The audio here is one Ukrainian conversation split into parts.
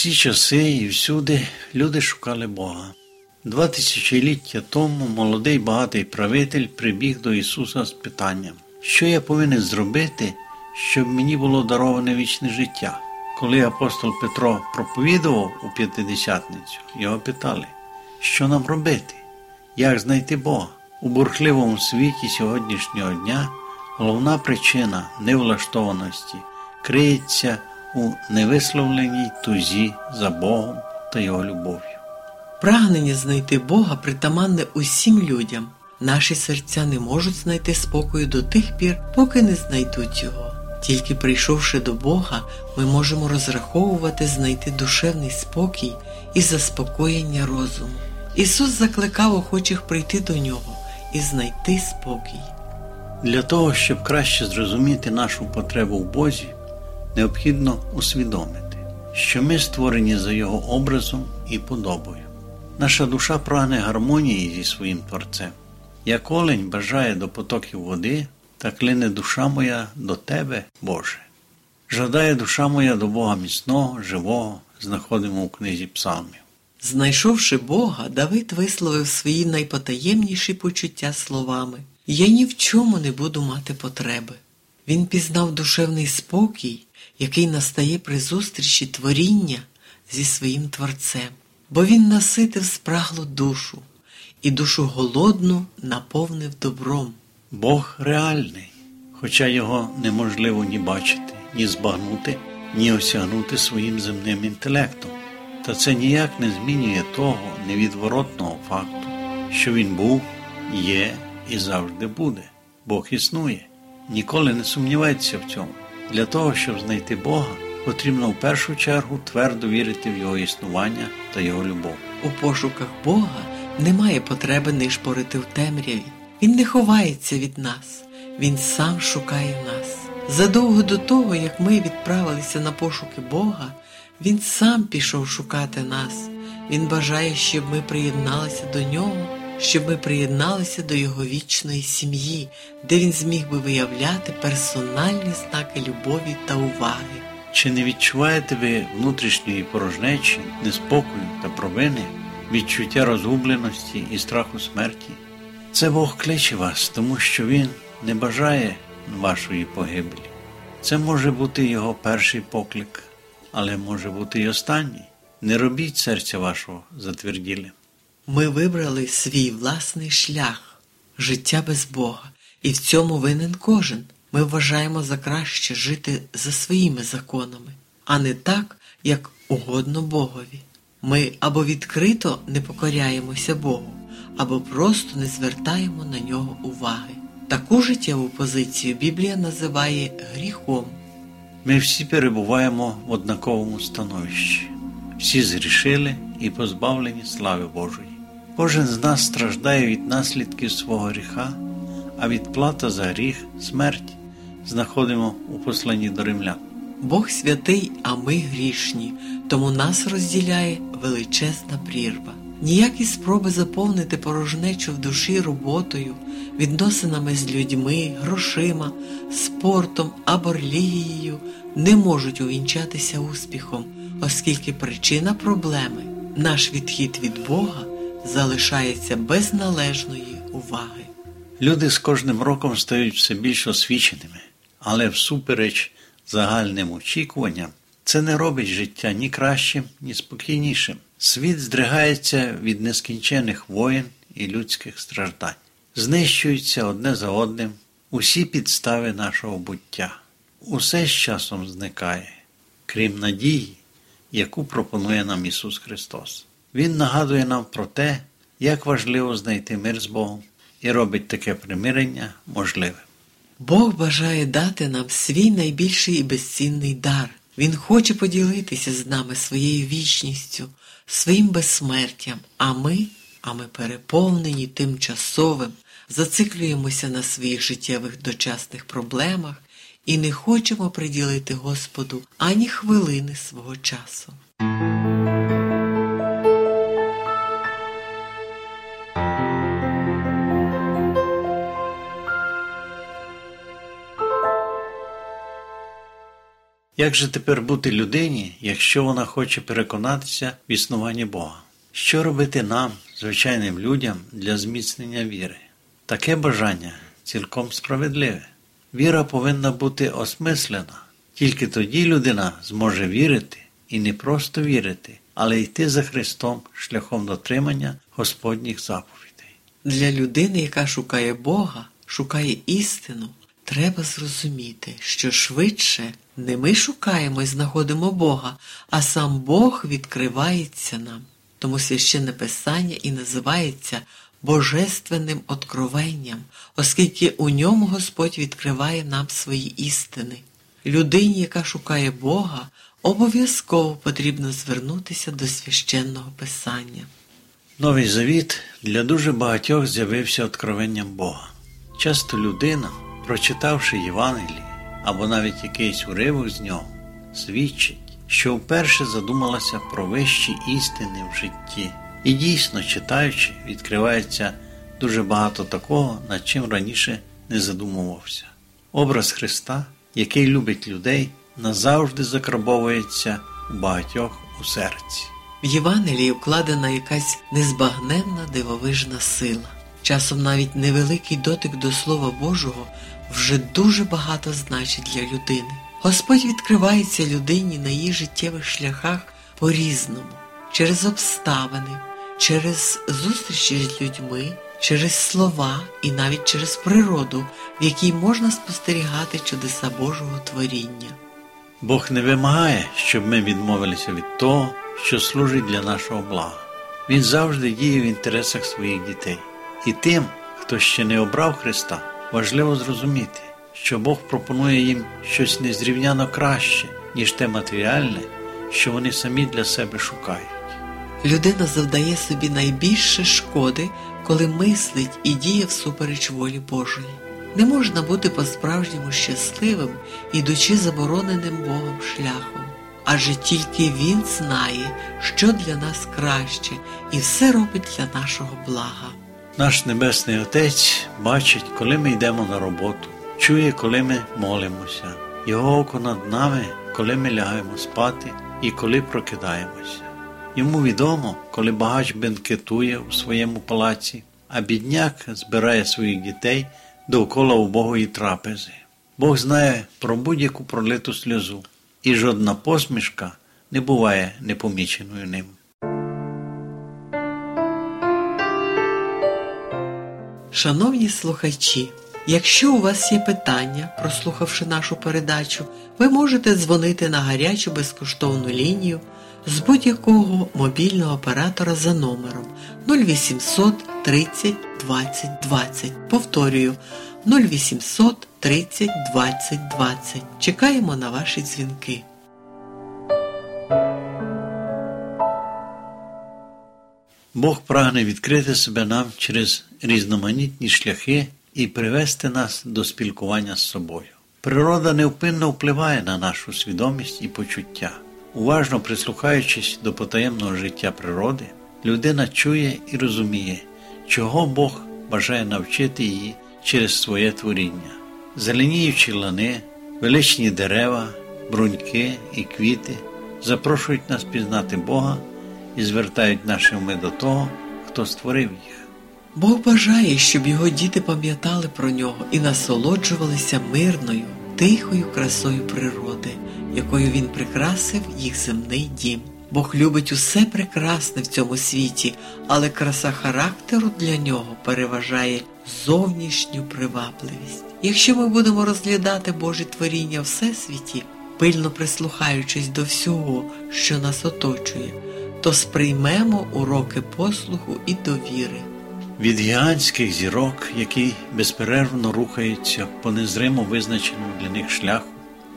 всі часи і всюди люди шукали Бога. Два тисячоліття тому молодий багатий правитель прибіг до Ісуса з питанням, що я повинен зробити, щоб мені було дароване вічне життя. Коли апостол Петро проповідував у п'ятидесятницю, його питали, що нам робити, як знайти Бога. У бурхливому світі сьогоднішнього дня головна причина невлаштованості криється у невисловленій тузі за Богом та Його любов'ю. Прагнення знайти Бога притаманне усім людям. Наші серця не можуть знайти спокою до тих пір, поки не знайдуть його. Тільки прийшовши до Бога, ми можемо розраховувати знайти душевний спокій і заспокоєння розуму. Ісус закликав охочих прийти до нього і знайти спокій. Для того, щоб краще зрозуміти нашу потребу в Бозі, необхідно усвідомити, що ми створені за Його образом і подобою. Наша душа прагне гармонії зі своїм Творцем. Як олень бажає до потоків води, так лине душа моя до Тебе, Боже. Жадає душа моя до Бога міцного, живого, знаходимо у книзі Псалмів. Знайшовши Бога, Давид висловив свої найпотаємніші почуття словами Я ні в чому не буду мати потреби. Він пізнав душевний спокій, який настає при зустрічі творіння зі своїм Творцем, бо він наситив спраглу душу і душу голодну наповнив добром. Бог реальний, хоча його неможливо ні бачити, ні збагнути, ні осягнути своїм земним інтелектом. Та це ніяк не змінює того невідворотного факту, що він був, є і завжди буде. Бог існує. Ніколи не сумнівайтеся в цьому. Для того, щоб знайти Бога, потрібно в першу чергу твердо вірити в Його існування та Його любов. У пошуках Бога немає потреби нишпорити в темряві. Він не ховається від нас, Він сам шукає нас. Задовго до того, як ми відправилися на пошуки Бога, Він сам пішов шукати нас. Він бажає, щоб ми приєдналися до нього, щоб ми приєдналися до Його вічної сім'ї, де він зміг би виявляти персональні знаки любові та уваги. Чи не відчуваєте ви внутрішньої порожнечі, неспокою та провини, відчуття розгубленості і страху смерті? Це Бог кличе вас, тому що Він не бажає вашої погибелі. Це може бути Його перший поклик, але може бути й останній. Не робіть серця вашого затверділим. Ми вибрали свій власний шлях, життя без Бога, і в цьому винен кожен. Ми вважаємо за краще жити за своїми законами, а не так, як угодно Богові. Ми або відкрито не покоряємося Богу, або просто не звертаємо на нього уваги. Таку життєву позицію Біблія називає гріхом. Ми всі перебуваємо в однаковому становищі, всі згрішили і позбавлені слави Божої. Кожен з нас страждає від наслідків свого гріха, а відплата за гріх смерть знаходимо у посланні до римлян. Бог святий, а ми грішні, тому нас розділяє величезна прірва. Ніякі спроби заповнити порожнечу в душі роботою, відносинами з людьми, грошима, спортом або релігією не можуть увінчатися успіхом, оскільки причина проблеми, наш відхід від Бога, залишається без належної уваги. Люди з кожним роком стають все більш освіченими, але всупереч загальним очікуванням, це не робить життя ні кращим, ні спокійнішим. Світ здригається від нескінчених воєн і людських страждань, знищуються одне за одним усі підстави нашого буття. Усе з часом зникає, крім надії, яку пропонує нам Ісус Христос. Він нагадує нам про те, як важливо знайти мир з Богом і робить таке примирення можливим. Бог бажає дати нам свій найбільший і безцінний дар. Він хоче поділитися з нами своєю вічністю, своїм безсмертям, а ми, а ми переповнені тимчасовим, зациклюємося на своїх життєвих дочасних проблемах і не хочемо приділити Господу ані хвилини свого часу. Як же тепер бути людині, якщо вона хоче переконатися в існуванні Бога? Що робити нам, звичайним людям, для зміцнення віри? Таке бажання цілком справедливе. Віра повинна бути осмислена. Тільки тоді людина зможе вірити і не просто вірити, але йти за Христом шляхом дотримання Господніх заповідей. Для людини, яка шукає Бога, шукає істину, треба зрозуміти, що швидше не ми шукаємо і знаходимо Бога, а сам Бог відкривається нам. Тому священне Писання і називається Божественним откровенням, оскільки у ньому Господь відкриває нам свої істини. Людині, яка шукає Бога, обов'язково потрібно звернутися до священного Писання. Новий завіт для дуже багатьох з'явився откровенням Бога. Часто людина, прочитавши Євангеліє або навіть якийсь уривок з нього, свідчить, що вперше задумалася про вищі істини в житті. І дійсно, читаючи, відкривається дуже багато такого, над чим раніше не задумувався. Образ Христа, який любить людей, назавжди закарбовується у багатьох у серці. В Євангелії вкладена якась незбагненна дивовижна сила. Часом навіть невеликий дотик до Слова Божого вже дуже багато значить для людини. Господь відкривається людині на її життєвих шляхах по-різному, через обставини, через зустрічі з людьми, через слова і навіть через природу, в якій можна спостерігати чудеса Божого творіння. Бог не вимагає, щоб ми відмовилися від того, що служить для нашого блага. Він завжди діє в інтересах своїх дітей. І тим, хто ще не обрав Христа, важливо зрозуміти, що Бог пропонує їм щось незрівняно краще, ніж те матеріальне, що вони самі для себе шукають. Людина завдає собі найбільше шкоди, коли мислить і діє всупереч волі Божої. Не можна бути по-справжньому щасливим, ідучи забороненим Богом шляхом, адже тільки Він знає, що для нас краще, і все робить для нашого блага. Наш Небесний Отець бачить, коли ми йдемо на роботу, чує, коли ми молимося, Його око над нами, коли ми лягаємо спати і коли прокидаємося. Йому відомо, коли багач бенкетує у своєму палаці, а бідняк збирає своїх дітей довкола убогої трапези. Бог знає про будь-яку пролиту сльозу, і жодна посмішка не буває непоміченою ним. Шановні слухачі, якщо у вас є питання, прослухавши нашу передачу, ви можете дзвонити на гарячу безкоштовну лінію з будь-якого мобільного оператора за номером 0800 30 20 20. Повторюю 0800 30 20 20. Чекаємо на ваші дзвінки. Бог прагне відкрити себе нам через різноманітні шляхи і привести нас до спілкування з собою. Природа невпинно впливає на нашу свідомість і почуття. Уважно прислухаючись до потаємного життя природи, людина чує і розуміє, чого Бог бажає навчити її через своє творіння. Зеленіючі лани, величні дерева, бруньки і квіти запрошують нас пізнати Бога і звертають наші уми до того, хто створив їх. Бог бажає, щоб його діти пам'ятали про нього і насолоджувалися мирною, тихою красою природи, якою він прикрасив їх земний дім. Бог любить усе прекрасне в цьому світі, але краса характеру для нього переважає зовнішню привабливість. Якщо ми будемо розглядати Божі творіння всесвіті, пильно прислухаючись до всього, що нас оточує, то сприймемо уроки послуху і довіри. Від гігантських зірок, які безперервно рухаються по незримо визначеному для них шляху,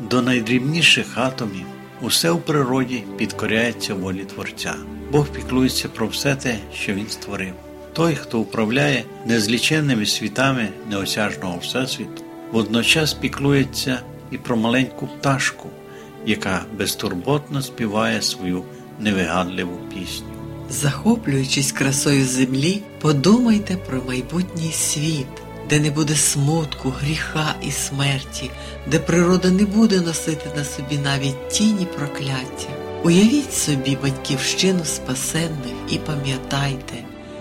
до найдрібніших атомів, усе в природі підкоряється волі Творця. Бог піклується про все те, що Він створив. Той, хто управляє незліченними світами неосяжного всесвіту, водночас піклується і про маленьку пташку, яка безтурботно співає свою невигадливу пісню. Захоплюючись красою землі, подумайте про майбутній світ, де не буде смутку, гріха і смерті, де природа не буде носити на собі навіть тіні прокляття. Уявіть собі батьківщину спасенних і пам'ятайте,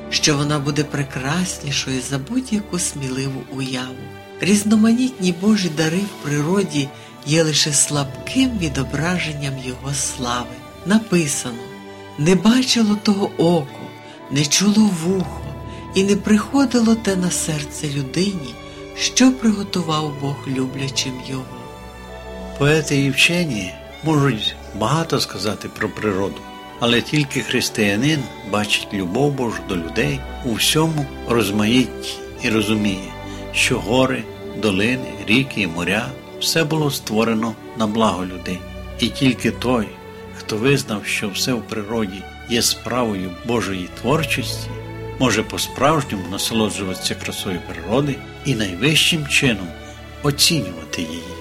що вона буде прекраснішою за будь-яку сміливу уяву. Різноманітні Божі дари в природі є лише слабким відображенням Його слави. Написано: не бачило того око, не чуло вухо, і не приходило те на серце людині, що приготував Бог люблячим Його. Поети і вчені можуть багато сказати про природу, але тільки християнин бачить любов Божу до людей у всьому розмаїтті і розуміє, що гори, долини, ріки і моря все було створено на благо людей. І тільки той, хто визнав, що все в природі є справою Божої творчості, може по-справжньому насолоджуватися красою природи і найвищим чином оцінювати її.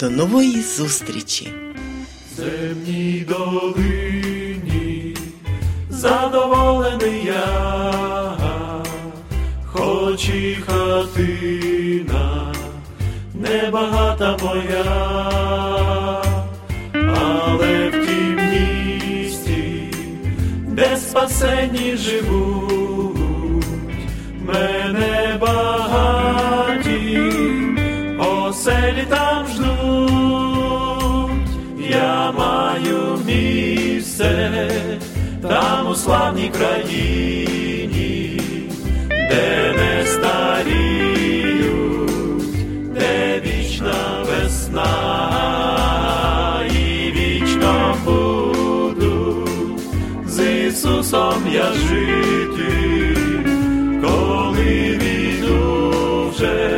До нової зустрічі! Земній долині задоволений я, хоч і хатина небагата моя, але в тім місті, де спасені живуть, оселі там ждуть. Я маю місце там у славній країні, де не старіють, де вічна весна і вічно буду з Ісусом я жити, коли віду вже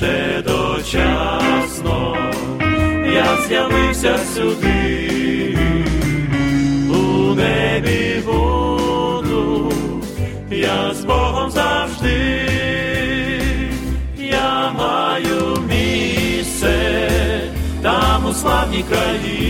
лише дочасно я з'явився сюди, у небі буду, я з Богом завжди. Я маю місце там у славній країні.